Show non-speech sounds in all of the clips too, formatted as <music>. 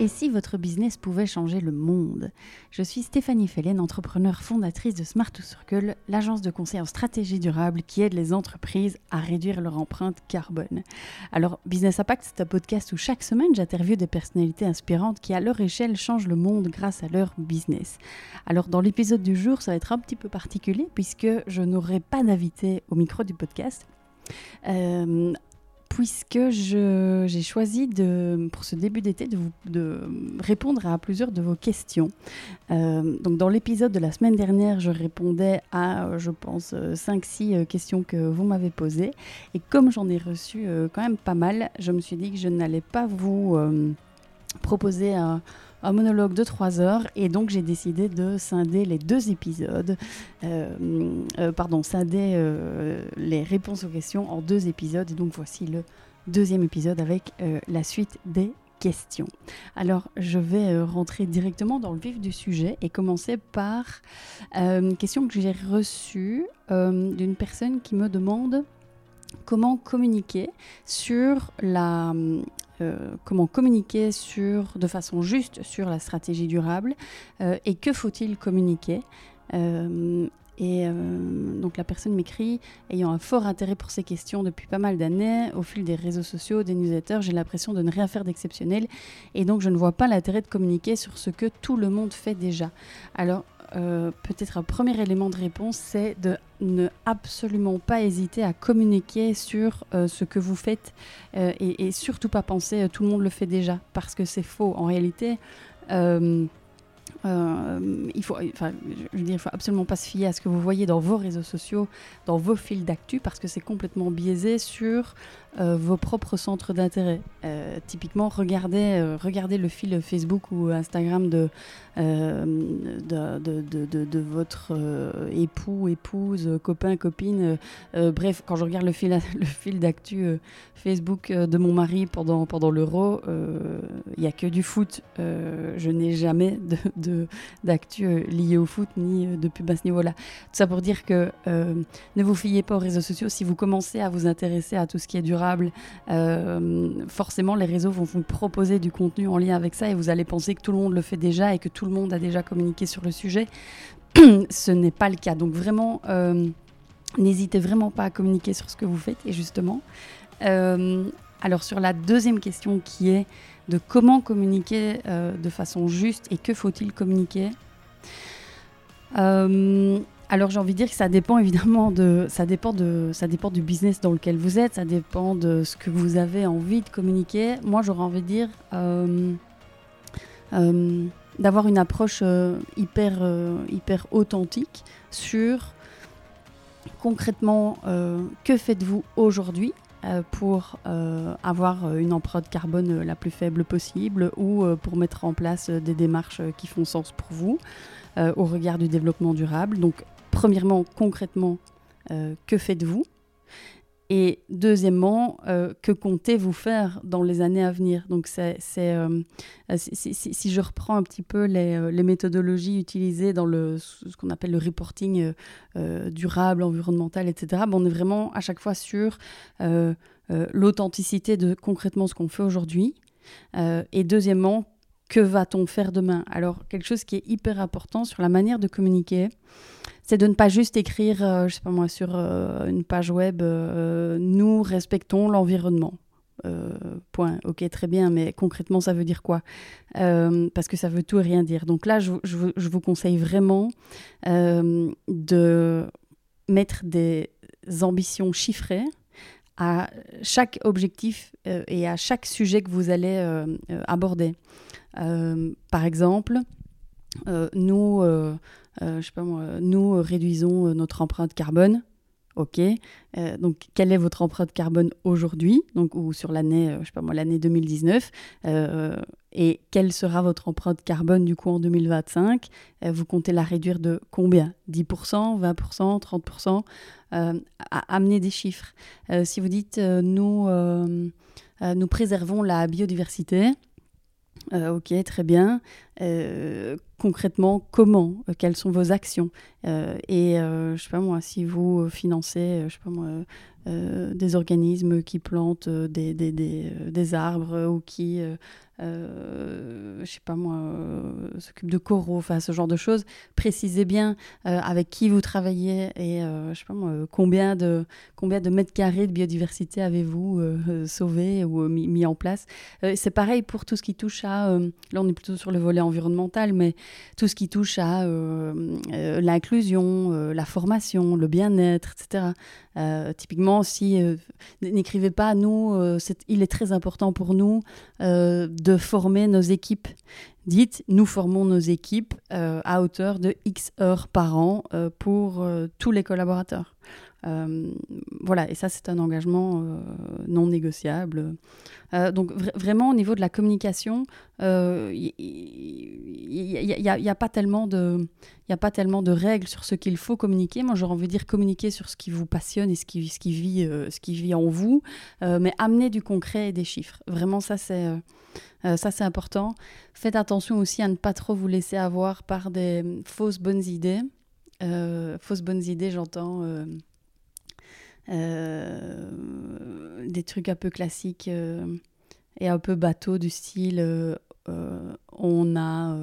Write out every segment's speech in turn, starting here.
Et si votre business pouvait changer le monde? Je suis Stéphanie Fellen, entrepreneur fondatrice de Smart to Circle, l'agence de conseil en stratégie durable qui aide les entreprises à réduire leur empreinte carbone. Alors, Business Impact, c'est un podcast où chaque semaine j'interviewe des personnalités inspirantes qui, à leur échelle, changent le monde grâce à leur business. Alors, dans l'épisode du jour, ça va être un petit peu particulier puisque je n'aurai pas d'invité au micro du podcast. Euh, puisque j'ai choisi de, pour ce début d'été de, de, répondre à plusieurs de vos questions. Euh, donc dans l'épisode de la semaine dernière, je répondais à, je pense, 5-6 euh, questions que vous m'avez posées. Et comme j'en ai reçu euh, quand même pas mal, je me suis dit que je n'allais pas vous proposer un un monologue de 3 heures et donc j'ai décidé de scinder les deux épisodes, euh, euh, pardon, scinder euh, les réponses aux questions en deux épisodes et donc voici le deuxième épisode avec la suite des questions. Alors je vais rentrer directement dans le vif du sujet et commencer par une question que j'ai reçue d'une personne qui me demande comment communiquer sur la euh, comment communiquer sur, de façon juste sur la stratégie durable euh, et que faut-il communiquer euh, et donc la personne m'écrit, ayant un fort intérêt pour ces questions depuis pas mal d'années, au fil des réseaux sociaux, des newsletters, j'ai l'impression de ne rien faire d'exceptionnel et donc je ne vois pas l'intérêt de communiquer sur ce que tout le monde fait déjà. Alors euh, peut-être un premier élément de réponse, c'est de ne absolument pas hésiter à communiquer sur euh, ce que vous faites euh, et, surtout pas penser tout le monde le fait déjà parce que c'est faux. En réalité, il faut, enfin, je veux dire, il faut absolument pas se fier à ce que vous voyez dans vos réseaux sociaux, dans vos fils d'actu, parce que c'est complètement biaisé sur euh, vos propres centres d'intérêt. Euh, typiquement, regardez, euh, regardez le fil Facebook ou Instagram de, de, de, de, de, votre époux, épouse, copain, copine. bref, quand je regarde le fil, <laughs> le fil d'actu Facebook de mon mari pendant, pendant l'euro, il n'y a que du foot. je n'ai jamais d'actu lié au foot ni de pub à ce niveau-là. Tout ça pour dire que ne vous fiez pas aux réseaux sociaux. Si vous commencez à vous intéresser à tout ce qui est durable, euh, forcément les réseaux vont vous proposer du contenu en lien avec ça et vous allez penser que tout le monde le fait déjà et que tout le monde a déjà communiqué sur le sujet. <coughs> Ce n'est pas le cas. Donc vraiment, euh, n'hésitez vraiment pas à communiquer sur ce que vous faites. Et justement, euh, alors sur la deuxième question qui est de comment communiquer de façon juste et que faut-il communiquer alors j'ai envie de dire que ça dépend évidemment de ça dépend de ça dépend du business dans lequel vous êtes, ça dépend de ce que vous avez envie de communiquer. Moi j'aurais envie de dire euh, euh, d'avoir une approche euh, hyper authentique sur concrètement que faites-vous aujourd'hui pour avoir une empreinte carbone la plus faible possible ou pour mettre en place des démarches qui font sens pour vous au regard du développement durable. Donc premièrement, concrètement, euh, que faites-vous? Et deuxièmement, euh, que comptez-vous faire dans les années à venir? Donc, c'est, euh, si je reprends un petit peu les, méthodologies utilisées dans le, ce qu'on appelle le reporting durable, environnemental, etc., on est vraiment à chaque fois sur l'authenticité de concrètement ce qu'on fait aujourd'hui. et deuxièmement, que va-t-on faire demain? Alors, quelque chose qui est hyper important sur la manière de communiquer, c'est de ne pas juste écrire, euh, je sais pas moi, sur euh, une page web, euh, nous respectons l'environnement. point. Ok, très bien, mais concrètement, ça veut dire quoi? Parce que ça veut tout et rien dire. Donc là, je, je vous conseille vraiment de mettre des ambitions chiffrées à chaque objectif et à chaque sujet que vous allez aborder. par exemple, nous, euh, je sais pas moi, nous réduisons euh, notre empreinte carbone. Ok. Euh, donc, quelle est votre empreinte carbone aujourd'hui, donc ou sur l'année, je sais pas moi, l'année 2019, et quelle sera votre empreinte carbone du coup en 2025 Vous comptez la réduire de combien? 10%, 20%, 30% Amenez des chiffres. si vous dites nous nous préservons la biodiversité, ok, très bien. Concrètement comment, quelles sont vos actions. et je sais pas moi, si vous financez, je sais pas moi, des organismes qui plantent des, des, des, des arbres ou qui euh, je sais pas moi, euh, s'occupe de coraux, enfin ce genre de choses. Précisez bien euh, avec qui vous travaillez et je sais pas moi, combien de, combien de mètres carrés de biodiversité avez-vous sauvé ou mis, mis, en place. c'est pareil pour tout ce qui touche à, là on est plutôt sur le volet environnemental, mais tout ce qui touche à l'inclusion, la formation, le bien-être, etc. typiquement, si n'écrivez pas, nous, il est très important pour nous de former nos équipes. Dites, nous formons nos équipes euh, à hauteur de X heures par an euh, pour euh, tous les collaborateurs. Voilà, et ça c'est un engagement non négociable. donc vraiment au niveau de la communication, il n'y a, pas tellement de, règles sur ce qu'il faut communiquer. Moi j'aurais envie de dire communiquer sur ce qui vous passionne et ce qui, ce qui, vit, ce qui vit en vous, mais amener du concret et des chiffres. Vraiment ça c'est euh, ça, c'est important. Faites attention aussi à ne pas trop vous laisser avoir par des fausses bonnes idées. Euh, fausses bonnes idées, j'entends euh, des trucs un peu classiques et un peu bateau du style on a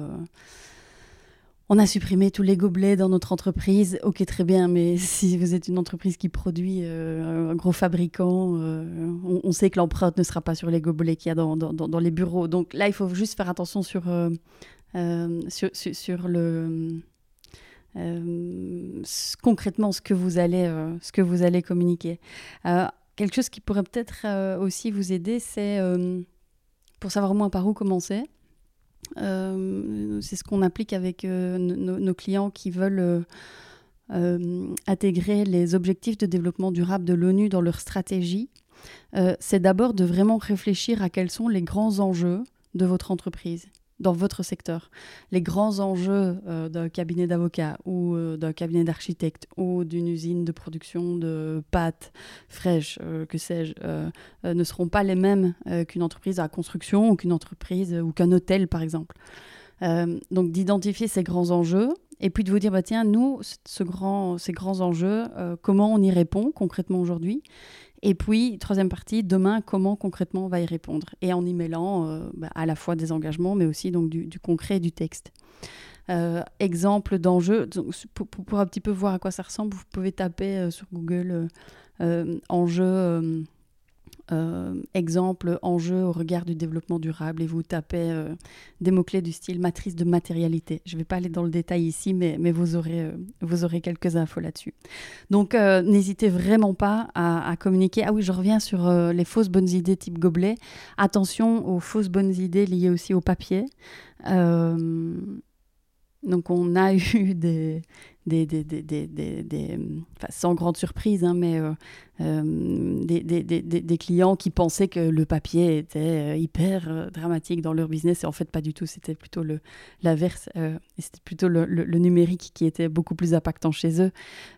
on a supprimé tous les gobelets dans notre entreprise. Ok, très bien, mais <laughs> si vous êtes une entreprise qui produit euh, un gros fabricant, euh, on, sait que l'empreinte ne sera pas sur les gobelets qu'il y a dans, dans, les bureaux. Donc là, il faut juste faire attention sur, euh, sur, sur, le... concrètement ce que vous allez, ce que vous allez communiquer. quelque chose qui pourrait peut-être aussi vous aider, c'est pour savoir moins par où commencer. Euh, c'est ce qu'on applique avec euh, nos clients qui veulent euh, intégrer les objectifs de développement durable de l'ONU dans leur stratégie. c'est d'abord de vraiment réfléchir à quels sont les grands enjeux de votre entreprise dans votre secteur. Les grands enjeux euh, d'un cabinet d'avocats ou euh, d'un cabinet d'architectes ou d'une usine de production de pâtes fraîches, euh, que sais-je, ne seront pas les mêmes qu'une entreprise à construction ou qu'une entreprise ou qu'un hôtel, par exemple. donc d'identifier ces grands enjeux et puis de vous dire, bah, tiens, nous, ce grand, ces grands enjeux, comment on y répond concrètement aujourd'hui et puis, troisième partie, demain, comment concrètement on va y répondre Et en y mêlant euh, bah, à la fois des engagements, mais aussi donc, du, concret du texte. Euh, exemple d'enjeu, pour, pour, un petit peu voir à quoi ça ressemble, vous pouvez taper euh, sur Google enjeu euh, exemple, enjeu au regard du développement durable et vous tapez euh, des mots-clés du style matrice de matérialité. Je ne vais pas aller dans le détail ici, mais, mais vous, aurez, euh, vous aurez quelques infos là-dessus. Donc, n'hésitez vraiment pas à, communiquer. Ah oui, je reviens sur les fausses bonnes idées type gobelet. Attention aux fausses bonnes idées liées aussi au papier. donc, on a <laughs> eu des, des, des, des, enfin, sans grande surprise, hein, mais euh, des, des, des, des, clients qui pensaient que le papier était euh, hyper euh, dramatique dans leur business et en fait pas du tout, c'était plutôt l'inverse, c'était plutôt le, numérique qui était beaucoup plus impactant chez eux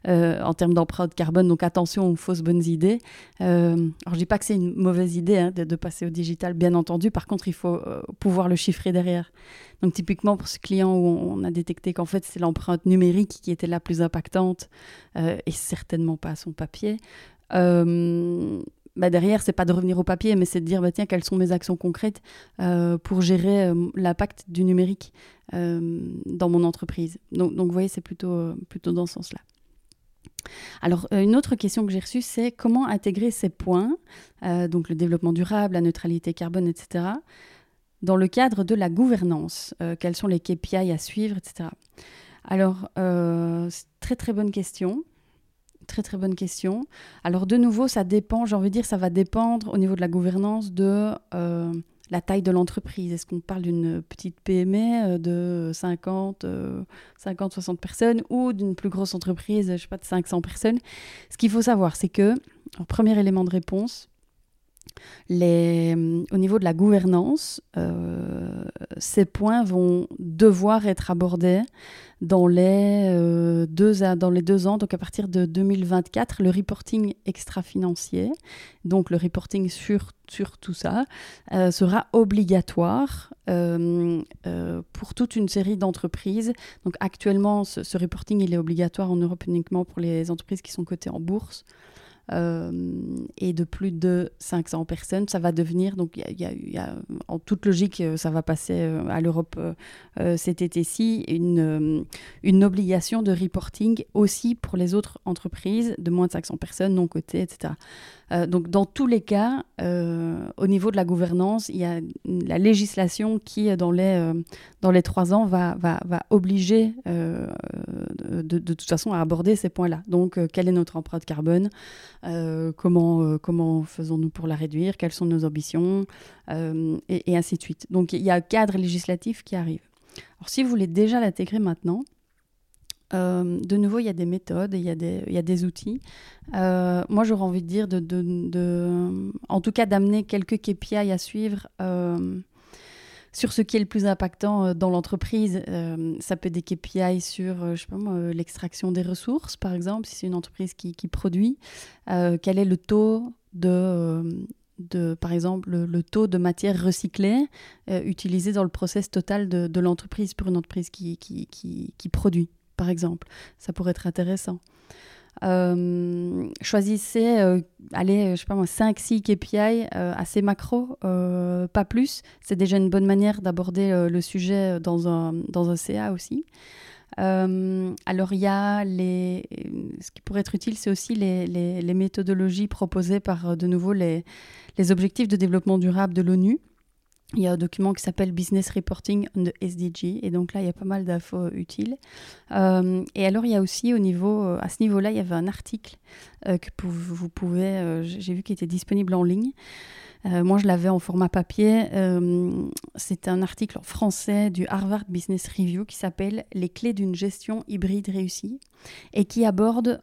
en termes d'empreinte carbone, donc attention aux fausses bonnes idées. alors je dis pas que c'est une mauvaise idée hein, de, passer au digital, bien entendu, par contre il faut pouvoir le chiffrer derrière. Donc typiquement pour ce client où on a détecté qu'en fait c'est l'empreinte numérique qui était la plus impactante et certainement pas son papier. Euh, bah derrière, c'est pas de revenir au papier, mais c'est de dire bah, tiens, quelles sont mes actions concrètes euh, pour gérer euh, l'impact du numérique dans mon entreprise. Donc, donc vous voyez, c'est plutôt, plutôt dans ce sens-là. Alors, une autre question que j'ai reçue, c'est comment intégrer ces points, donc le développement durable, la neutralité carbone, etc., dans le cadre de la gouvernance Quels sont les KPI à suivre, etc. Alors, très très bonne question très très bonne question. Alors de nouveau, ça dépend, j'ai envie de dire, ça va dépendre au niveau de la gouvernance de euh, la taille de l'entreprise. Est-ce qu'on parle d'une petite PME euh, de 50, 50 60 personnes ou d'une plus grosse entreprise, je sais pas, de 500 personnes? Ce qu'il faut savoir, c'est que, premier élément de réponse, au niveau de la gouvernance, ces points vont devoir être abordés dans les, euh, deux, ans, donc à partir de 2024, le reporting extra-financier, donc le reporting sur, tout ça, euh, sera obligatoire euh, pour toute une série d'entreprises. Donc actuellement, ce, ce, reporting, il est obligatoire en Europe uniquement pour les entreprises qui sont cotées en bourse. Euh, et de plus de 500 personnes. Ça va devenir, donc y a, en toute logique, euh, ça va passer euh, à l'Europe cet été-ci, une, une obligation de reporting aussi pour les autres entreprises de moins de 500 personnes non cotées, etc. Euh, donc dans tous les cas, euh, au niveau de la gouvernance, il y a la législation qui, dans les, euh, dans les trois ans, va, va, va obliger de, de, toute façon à aborder ces points-là. Donc quelle est notre empreinte carbone? Comment, comment faisons-nous pour la réduire? Quelles sont nos ambitions? Et, ainsi de suite. Donc il y a un cadre législatif qui arrive. Alors si vous voulez déjà l'intégrer maintenant, euh, de nouveau, il y a des méthodes, il y a des, outils. Euh, moi, j'aurais envie de dire, en tout cas, d'amener quelques KPI à suivre euh, sur ce qui est le plus impactant dans l'entreprise. ça peut être des KPI sur, l'extraction des ressources, par exemple, si c'est une entreprise qui, produit. quel est le taux de, par exemple, le, taux de matière recyclée utilisé dans le process total de, l'entreprise pour une entreprise qui produit? Par exemple. Ça pourrait être intéressant. Euh, choisissez, euh, allez, je sais pas moi, 5-6 KPI euh, assez macro, pas plus. C'est déjà une bonne manière d'aborder le sujet dans un, dans un CA aussi. alors, il y a les. Ce qui pourrait être utile, c'est aussi les, les, les, méthodologies proposées par, de nouveau, les, les objectifs de développement durable de l'ONU. Il y a un document qui s'appelle Business Reporting on the SDG, et donc là, il y a pas mal d'infos utiles. Euh, et alors, il y a aussi au niveau, euh, à ce niveau-là, il y avait un article euh, que vous pouvez, j'ai vu qu'il était disponible en ligne. moi, je l'avais en format papier. C'est un article en français du Harvard Business Review qui s'appelle Les clés d'une gestion hybride réussie et qui aborde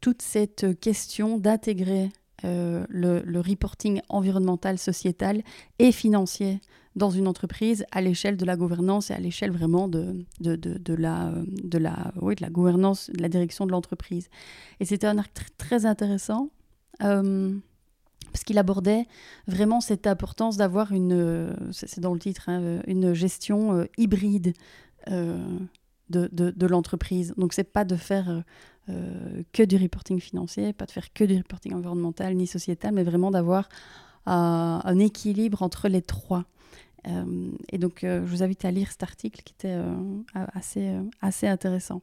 toute cette question d'intégrer euh, le, reporting environnemental, sociétal et financier dans une entreprise à l'échelle de la gouvernance et à l'échelle vraiment de, de, de, la, de, la, oui, de la gouvernance, de la direction de l'entreprise. Et c'était un acte très intéressant euh, parce qu'il abordait vraiment cette importance d'avoir une, c'est dans le titre, hein, une gestion euh, hybride de, de, l'entreprise. Donc, c'est pas de faire euh, que du reporting financier, pas de faire que du reporting environnemental ni sociétal, mais vraiment d'avoir euh, un équilibre entre les trois. Euh, et donc, je vous invite à lire cet article qui était assez, assez intéressant.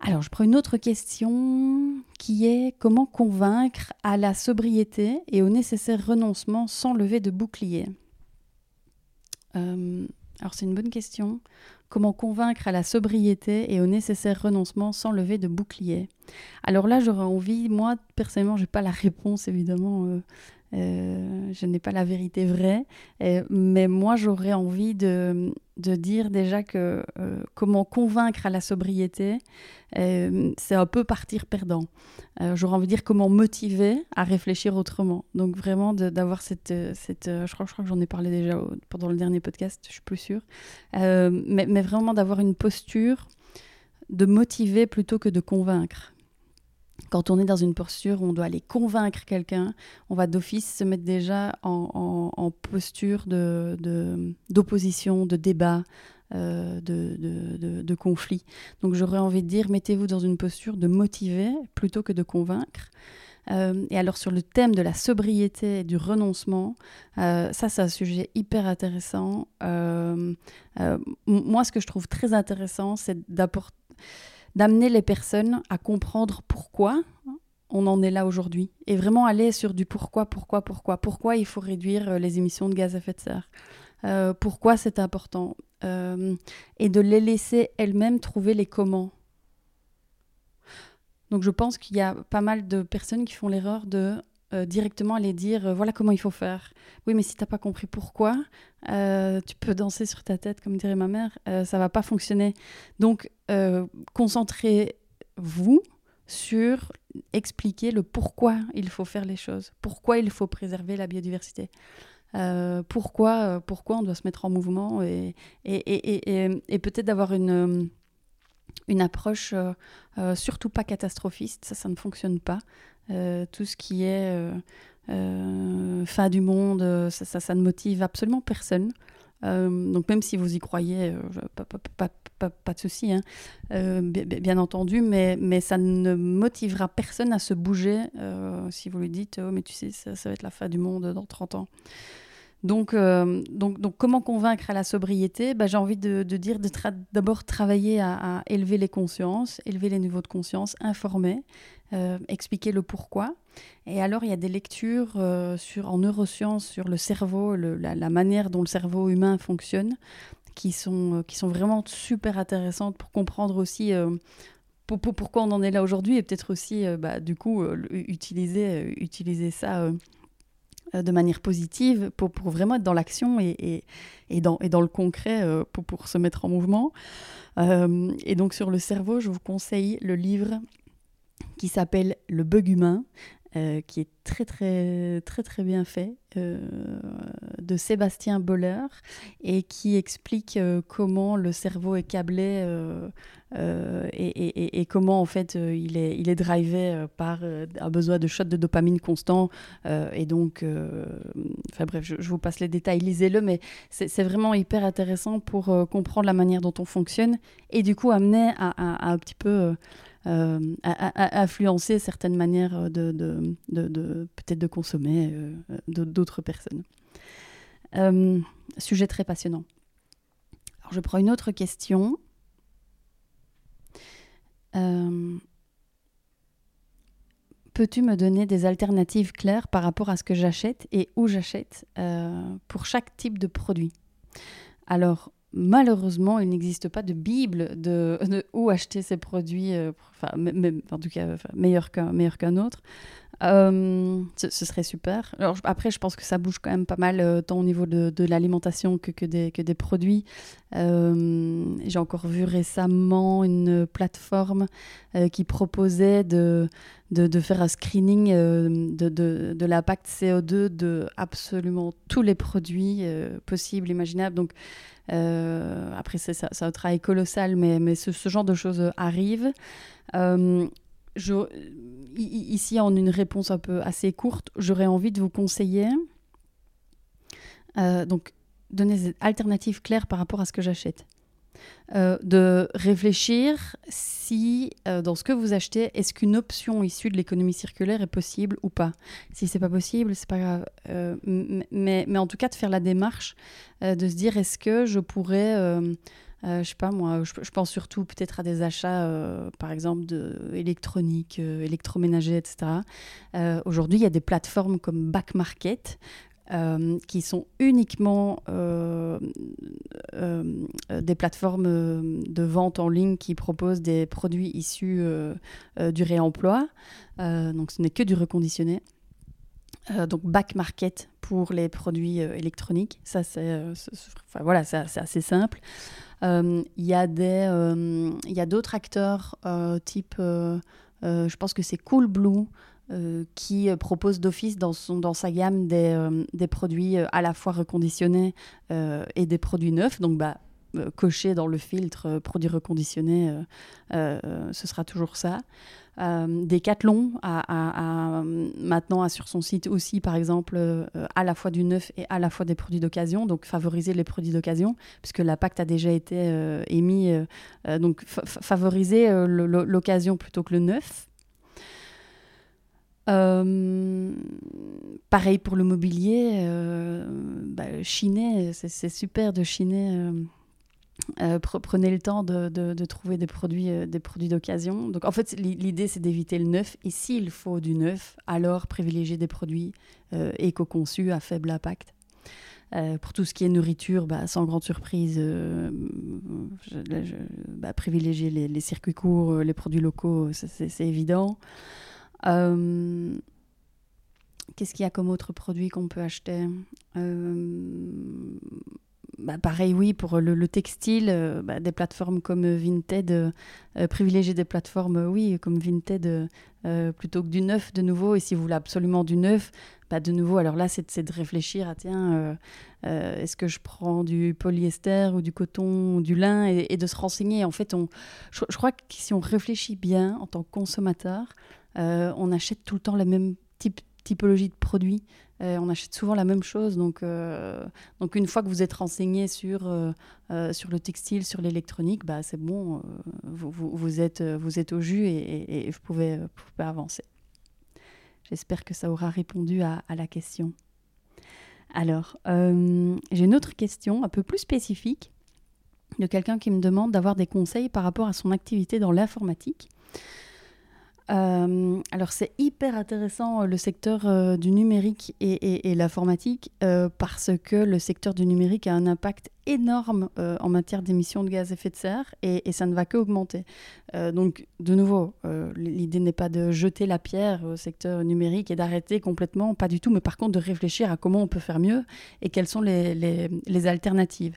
Alors, je prends une autre question qui est comment convaincre à la sobriété et au nécessaire renoncement sans lever de bouclier? Alors, c'est une bonne question. Comment convaincre à la sobriété et au nécessaire renoncement sans lever de bouclier. Alors là, j'aurais envie, moi personnellement, je n'ai pas la réponse évidemment, euh, euh, je n'ai pas la vérité vraie, euh, mais moi j'aurais envie de, dire déjà que comment convaincre à la sobriété, c'est un peu partir perdant. j'aurais envie de dire comment motiver à réfléchir autrement. Donc vraiment d'avoir cette, je, crois, que j'en ai parlé déjà pendant le dernier podcast, je suis plus sûre, mais vraiment d'avoir une posture de motiver plutôt que de convaincre. Quand on est dans une posture où on doit aller convaincre quelqu'un, on va d'office se mettre déjà en, posture d'opposition, de, de, débat, euh, de, de, conflit. Donc j'aurais envie de dire, mettez-vous dans une posture de motiver plutôt que de convaincre. Euh, et alors sur le thème de la sobriété et du renoncement, euh, ça c'est un sujet hyper intéressant. moi ce que je trouve très intéressant, c'est d'apporter d'amener les personnes à comprendre pourquoi on en est là aujourd'hui et vraiment aller sur du pourquoi, pourquoi, pourquoi, pourquoi il faut réduire euh, les émissions de gaz à effet de serre, euh, pourquoi c'est important? Euh, et de les laisser elles-mêmes trouver les comment. Donc je pense qu'il y a pas mal de personnes qui font l'erreur de euh, directement aller dire euh, voilà comment il faut faire. Oui, mais si tu n'as pas compris pourquoi, euh, tu peux danser sur ta tête, comme dirait ma mère, ça va pas fonctionner. Donc, concentrez-vous sur expliquer le pourquoi il faut faire les choses, pourquoi il faut préserver la biodiversité. pourquoi, pourquoi on doit se mettre en mouvement et, et, peut-être d'avoir une, une approche surtout pas catastrophiste, ça, ça ne fonctionne pas. Tout ce qui est fin du monde, ça, ça, ne motive absolument personne. Euh, donc même si vous y croyez, euh, pas, de souci, hein. euh, bien, entendu, mais, mais ça ne motivera personne à se bouger si vous lui dites oh, mais tu sais, ça, va être la fin du monde dans 30 ans. Donc, donc, donc comment convaincre à la sobriété? Bah, J'ai envie de, dire d'abord travailler à, élever les consciences, élever les niveaux de conscience, informer, expliquer le pourquoi. Et alors, il y a des lectures euh, sur, en neurosciences sur le cerveau, la, manière dont le cerveau humain fonctionne, qui sont, euh, qui sont vraiment super intéressantes pour comprendre aussi euh, pourquoi on en est là aujourd'hui et peut-être aussi, bah, du coup, utiliser, utiliser ça de manière positive pour, pour, vraiment être dans l'action et, et, dans, et dans le concret pour, pour se mettre en mouvement. et donc, sur le cerveau, je vous conseille le livre qui s'appelle Le bug humain euh, qui est très très très très bien fait euh, de Sébastien Boller et qui explique euh, comment le cerveau est câblé et, comment en fait il est il est drivé par un besoin de shot de dopamine constant et donc enfin bref je, vous passe les détails lisez-le mais c'est vraiment hyper intéressant pour comprendre la manière dont on fonctionne et du coup amener à un petit peu euh, influencer certaines manières de, peut-être de consommer euh, d'autres personnes. Euh, sujet très passionnant. Alors je prends une autre question. Peux-tu me donner des alternatives claires par rapport à ce que j'achète et où j'achète pour chaque type de produit? Alors, malheureusement, il n'existe pas de Bible de, où acheter ces produits, euh, enfin, en tout cas meilleur qu'un meilleur qu'un autre. Euh, ce, serait super. Après, je pense que ça bouge quand même pas mal, euh, tant au niveau de, l'alimentation que, des, produits. J'ai encore vu récemment une plateforme qui proposait de, faire un screening de, l'impact CO2 de absolument tous les produits possibles, imaginables. Donc, euh, après, c'est un travail colossal, mais, ce, genre de choses arrive. Euh, ici, en une réponse un peu assez courte, j'aurais envie de vous conseiller. Euh, donc, donner des alternatives claires par rapport à ce que j'achète. Euh, de réfléchir si euh, dans ce que vous achetez, est-ce qu'une option issue de l'économie circulaire est possible ou pas? Si c'est pas possible, c'est pas grave. Euh, mais, mais, en tout cas, de faire la démarche, de se dire est-ce que je pourrais je sais pas moi, je, pense surtout peut-être à des achats, par exemple, de électronique, électroménager, etc. Aujourd'hui, il y a des plateformes comme Back Market euh, qui sont uniquement euh, euh, des plateformes de vente en ligne qui proposent des produits issus du réemploi. donc ce n'est que du reconditionné. donc back market pour les produits électroniques, ça c'est voilà, c'est assez simple. Il y a des il y a d'autres acteurs type je pense que c'est Cool Blue euh, qui euh, propose d'office dans, dans sa gamme des, euh, des produits à la fois reconditionnés et des produits neufs. Donc, bah, cocher dans le filtre produits reconditionnés, ce sera toujours ça. Decathlon a, maintenant sur son site aussi, par exemple, à la fois du neuf et à la fois des produits d'occasion, donc favoriser les produits d'occasion, puisque l'impact a déjà été émis, donc favoriser l'occasion plutôt que le neuf. Euh, pareil pour le mobilier, euh, bah, c'est super de chiner. Euh, prenez le temps de, trouver des produits, des produits d'occasion. Donc en fait, l'idée c'est d'éviter le neuf. Et s'il faut du neuf, alors privilégier des produits éco-conçus à faible impact. pour tout ce qui est nourriture, bah, sans grande surprise, bah, privilégier les, les, circuits courts, les produits locaux, c'est évident. Euh, qu'est-ce qu'il y a comme autre produit qu'on peut acheter? Euh, bah, pareil, oui, pour le, textile, bah, des plateformes comme Vinted, privilégier des plateformes, oui, comme Vinted, plutôt que du neuf de nouveau. Et si vous voulez absolument du neuf, bah, de nouveau, alors là, c'est de réfléchir à, tiens, est-ce que je prends du polyester ou du coton ou du lin et, de se renseigner. En fait, on, je, je crois que si on réfléchit bien en tant que consommateur, on achète tout le temps la même type typologie de produits. Euh, on achète souvent la même chose. Donc, euh, donc une fois que vous êtes renseigné sur, euh, sur le textile, sur l'électronique, bah, c'est bon, vous, vous, êtes, vous êtes au jus et, vous, pouvez, avancer. J'espère que ça aura répondu à, à la question. Alors, j'ai une autre question un peu plus spécifique de quelqu'un qui me demande d'avoir des conseils par rapport à son activité dans l'informatique. Euh, alors c'est hyper intéressant euh, le secteur euh, du numérique et, l'informatique parce que le secteur du numérique a un impact énorme en matière d'émissions de gaz à effet de serre et, ça ne va qu'augmenter. donc de nouveau, l'idée n'est pas de jeter la pierre au secteur numérique et d'arrêter complètement, pas du tout, mais par contre de réfléchir à comment on peut faire mieux et quelles sont les, les alternatives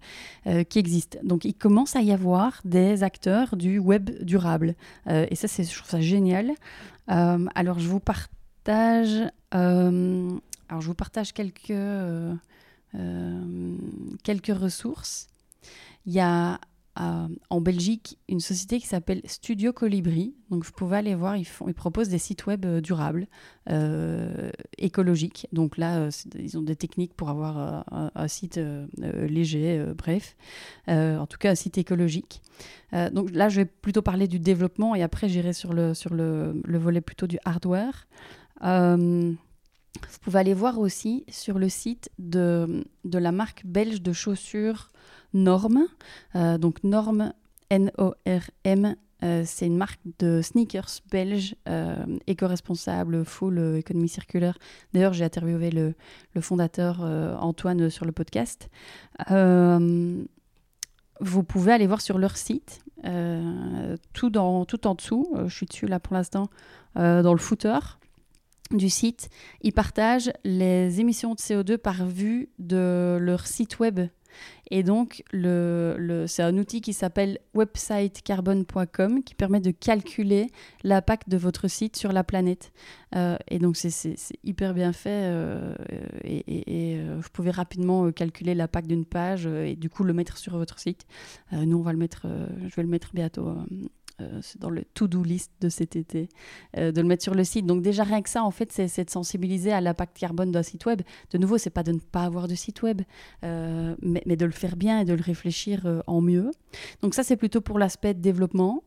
qui existent. Donc il commence à y avoir des acteurs du web durable et ça c'est je trouve ça génial. Euh, alors, je vous partage, euh, alors je vous partage quelques, euh, quelques ressources. Il y a en Belgique une société qui s'appelle Studio Colibri. Donc vous pouvez aller voir, ils, proposent des sites web durables, écologiques. Donc là, ils ont des techniques pour avoir un, site léger, bref. en tout cas, un site écologique. donc là, je vais plutôt parler du développement et après, j'irai sur, le, sur le, le, volet plutôt du hardware. Vous pouvez aller voir aussi sur le site de, de la marque belge de chaussures Norm. Euh, donc Norm, N-O-R-M, euh, c'est une marque de sneakers belge euh, éco-responsable, full économie circulaire. D'ailleurs, j'ai interviewé le, fondateur Antoine sur le podcast. vous pouvez aller voir sur leur site, tout, dans, tout en dessous. je suis dessus là pour l'instant, dans le footer du site. Ils partagent les émissions de CO2 par vue de leur site web et donc, c'est un outil qui s'appelle websitecarbon.com qui permet de calculer l'impact de votre site sur la planète. Euh, et donc, c'est, hyper bien fait euh, et, euh, vous pouvez rapidement calculer l'impact d'une page et du coup le mettre sur votre site. nous, on va le mettre, je vais le mettre bientôt euh, c'est dans le to-do list de cet été, euh, de le mettre sur le site. Donc déjà rien que ça, en fait, c'est de sensibiliser à l'impact carbone d'un site web. De nouveau, c'est pas de ne pas avoir de site web, euh, mais, de le faire bien et de le réfléchir en mieux. Donc ça, c'est plutôt pour l'aspect développement.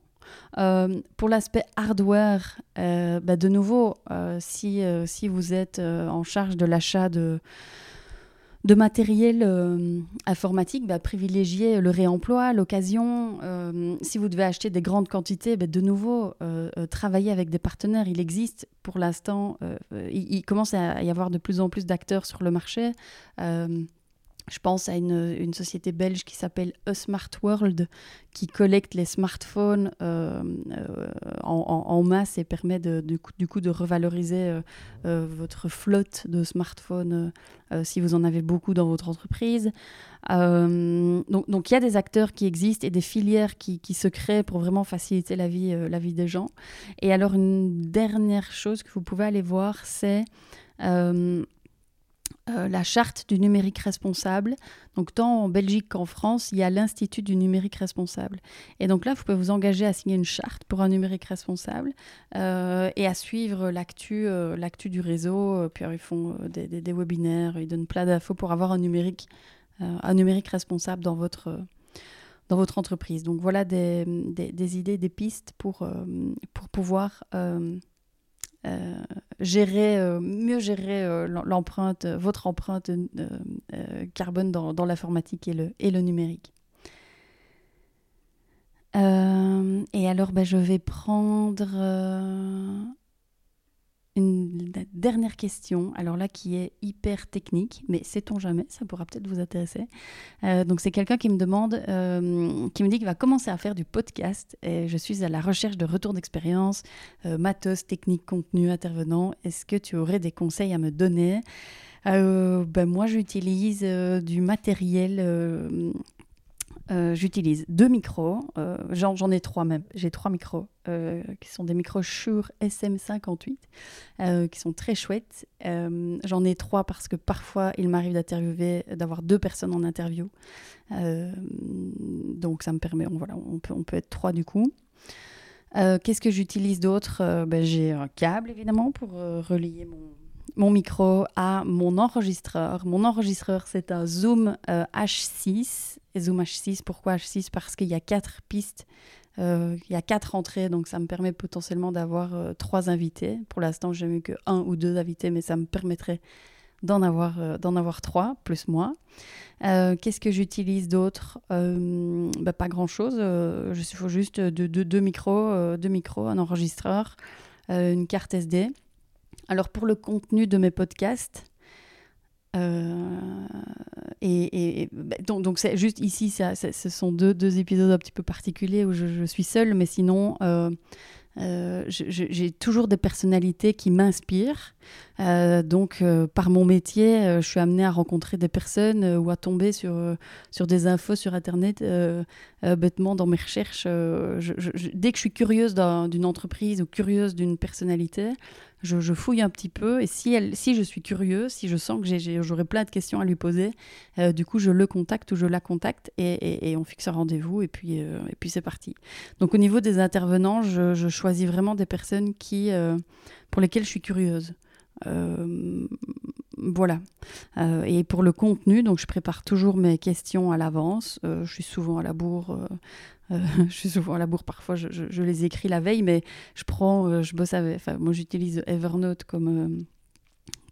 pour l'aspect hardware, bah, de nouveau, si, si vous êtes en charge de l'achat de de matériel euh, informatique, bah, privilégier le réemploi, l'occasion. Euh, si vous devez acheter des grandes quantités, bah, de nouveau, euh, travailler avec des partenaires. Il existe pour l'instant, il, commence à y avoir de plus en plus d'acteurs sur le marché. Je pense à une, société belge qui s'appelle A Smart World, qui collecte les smartphones euh, euh, en, masse et permet de, du, coup, de revaloriser euh, votre flotte de smartphones si vous en avez beaucoup dans votre entreprise. donc il y a des acteurs qui existent et des filières qui, se créent pour vraiment faciliter la vie, la vie des gens. Et alors une dernière chose que vous pouvez aller voir, c'est... la charte du numérique responsable. Donc tant en Belgique qu'en France, il y a l'Institut du numérique responsable. Et donc là, vous pouvez vous engager à signer une charte pour un numérique responsable euh, et à suivre l'actu, euh, l'actu du réseau. Puis ils font des, des, webinaires, ils donnent plein d'infos pour avoir un numérique, un numérique responsable dans votre, dans votre entreprise. Donc voilà des, des idées, des pistes pour, pour pouvoir euh, gérer, euh, mieux gérer euh, l'empreinte, votre empreinte carbone dans, dans l'informatique et le, et le numérique. et alors, ben, je vais prendre une dernière question, alors là qui est hyper technique, mais sait-on jamais, ça pourra peut-être vous intéresser. Euh, donc c'est quelqu'un qui me demande, euh, qui me dit qu'il va commencer à faire du podcast et je suis à la recherche de retours d'expérience, euh, matos, technique, contenu, intervenant. Est-ce que tu aurais des conseils à me donner? Ben Moi, j'utilise du matériel euh, j'utilise deux micros, euh, j'en ai trois même, j'ai trois micros euh, qui sont des micros Shure SM58 qui sont très chouettes. j'en ai trois parce que parfois il m'arrive d'interviewer, d'avoir deux personnes en interview. donc ça me permet, on, voilà, on, peut, on peut être trois du coup. Qu'est-ce que j'utilise d'autre? Ben, J'ai un câble évidemment pour relier mon, mon micro à mon enregistreur. Mon enregistreur, c'est un Zoom H6 Zoom H6. Pourquoi H6 Parce qu'il y a quatre pistes, euh, il y a quatre entrées, donc ça me permet potentiellement d'avoir euh, trois invités. Pour l'instant, j'ai eu que un ou deux invités, mais ça me permettrait d'en avoir, euh, avoir trois, plus moi. Qu'est-ce que j'utilise d'autre? Bah, Pas grand-chose. il faut juste deux, micros, deux micros, un enregistreur, une carte SD. Alors pour le contenu de mes podcasts, euh, et, bah, donc, c'est juste ici, ce sont deux, deux, épisodes un petit peu particuliers où je, suis seule, mais sinon, euh, euh, j'ai toujours des personnalités qui m'inspirent. Donc, par mon métier, je suis amenée à rencontrer des personnes ou à tomber sur, sur des infos sur Internet bêtement dans mes recherches. dès que je suis curieuse d'une entreprise ou curieuse d'une personnalité, je, fouille un petit peu et si, elle, si je suis curieuse, si je sens que j'aurai plein de questions à lui poser, euh, du coup je le contacte ou je la contacte et, on fixe un rendez-vous et puis, euh, et puis c'est parti. Donc au niveau des intervenants, je, choisis vraiment des personnes qui, euh, pour lesquelles je suis curieuse. Voilà. et pour le contenu, donc je prépare toujours mes questions à l'avance. je suis souvent à la bourre euh, <laughs> je suis souvent à la bourre parfois, je, je, les écris la veille, mais je prends, euh, je bosse avec, enfin, moi j'utilise Evernote comme,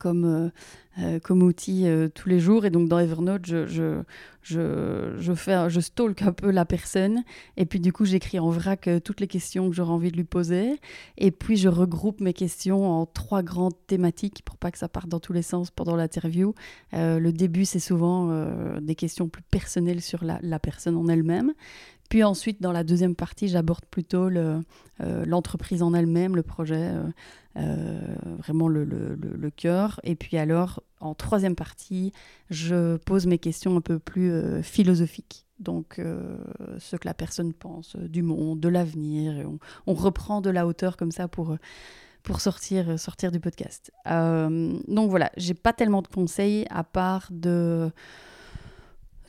euh, comme, comme outil tous les jours. Et donc dans Evernote, je, je, je, je, fais, je stalk un peu la personne. Et puis du coup, j'écris en vrac toutes les questions que j'aurais envie de lui poser. Et puis je regroupe mes questions en trois grandes thématiques pour pas que ça parte dans tous les sens pendant l'interview. le début, c'est souvent des questions plus personnelles sur la, la personne en elle-même. Puis ensuite, dans la deuxième partie, j'aborde plutôt euh, l'entreprise en elle-même, le projet, euh, euh, vraiment le, cœur. Et puis alors, en troisième partie, je pose mes questions un peu plus philosophiques. Donc, ce que la personne pense du monde, de l'avenir. On, reprend de la hauteur comme ça pour pour sortir, sortir du podcast. donc voilà, j'ai pas tellement de conseils à part de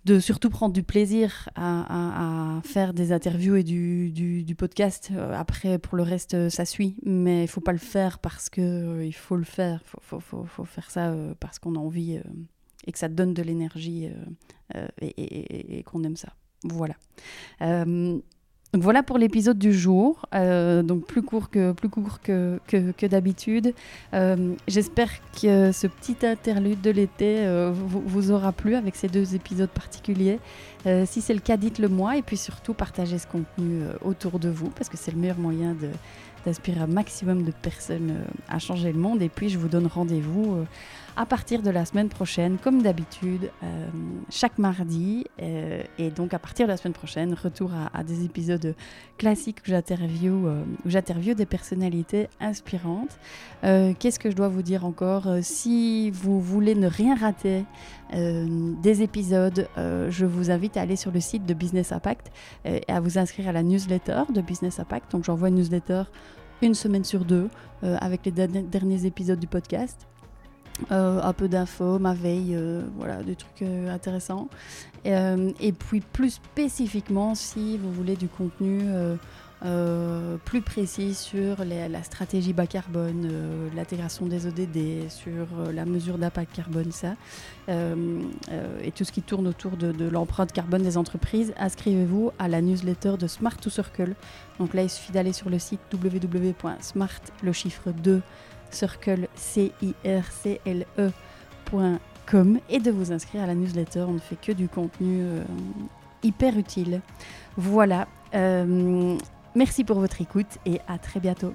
de surtout prendre du plaisir à, faire des interviews et du, podcast. Euh, après, pour le reste, euh, ça suit. Mais il faut pas le faire parce que euh, il faut le faire. Il faut, faut, faut, faire ça parce qu'on a envie et que ça donne de l'énergie et qu'on aime ça. Voilà. Donc voilà pour l'épisode du jour, euh, donc plus court que, d'habitude. Euh, j'espère que ce petit interlude de l'été euh, vous, vous, aura plu avec ces deux épisodes particuliers. si c'est le cas, dites-le moi et puis surtout partagez ce contenu autour de vous parce que c'est le meilleur moyen de, d'inspirer un maximum de personnes euh, à changer le monde. Et puis, je vous donne rendez-vous euh, à partir de la semaine prochaine, comme d'habitude, euh, chaque mardi. et donc, à partir de la semaine prochaine, retour à, des épisodes classiques où j'interviewe des personnalités inspirantes. Qu'est-ce que je dois vous dire encore? Si vous voulez ne rien rater des épisodes, je vous invite à aller sur le site de Business Impact et à vous inscrire à la newsletter de Business Impact. Donc, j'envoie une newsletter une semaine sur deux euh, avec les derniers épisodes du podcast. Euh, un peu d'infos, ma veille, euh, voilà, des trucs intéressants. et puis plus spécifiquement, si vous voulez du contenu euh, plus précis sur la stratégie bas carbone, euh, l'intégration des ODD, sur euh, la mesure d'impact carbone, ça, et tout ce qui tourne autour de, l'empreinte carbone des entreprises, inscrivez-vous à la newsletter de Smart to Circle. Donc là, il suffit d'aller sur le site www.smart, le chiffre 2, circle, c i r c l -E et de vous inscrire à la newsletter. On ne fait que du contenu hyper utile. Voilà. Merci pour votre écoute et à très bientôt.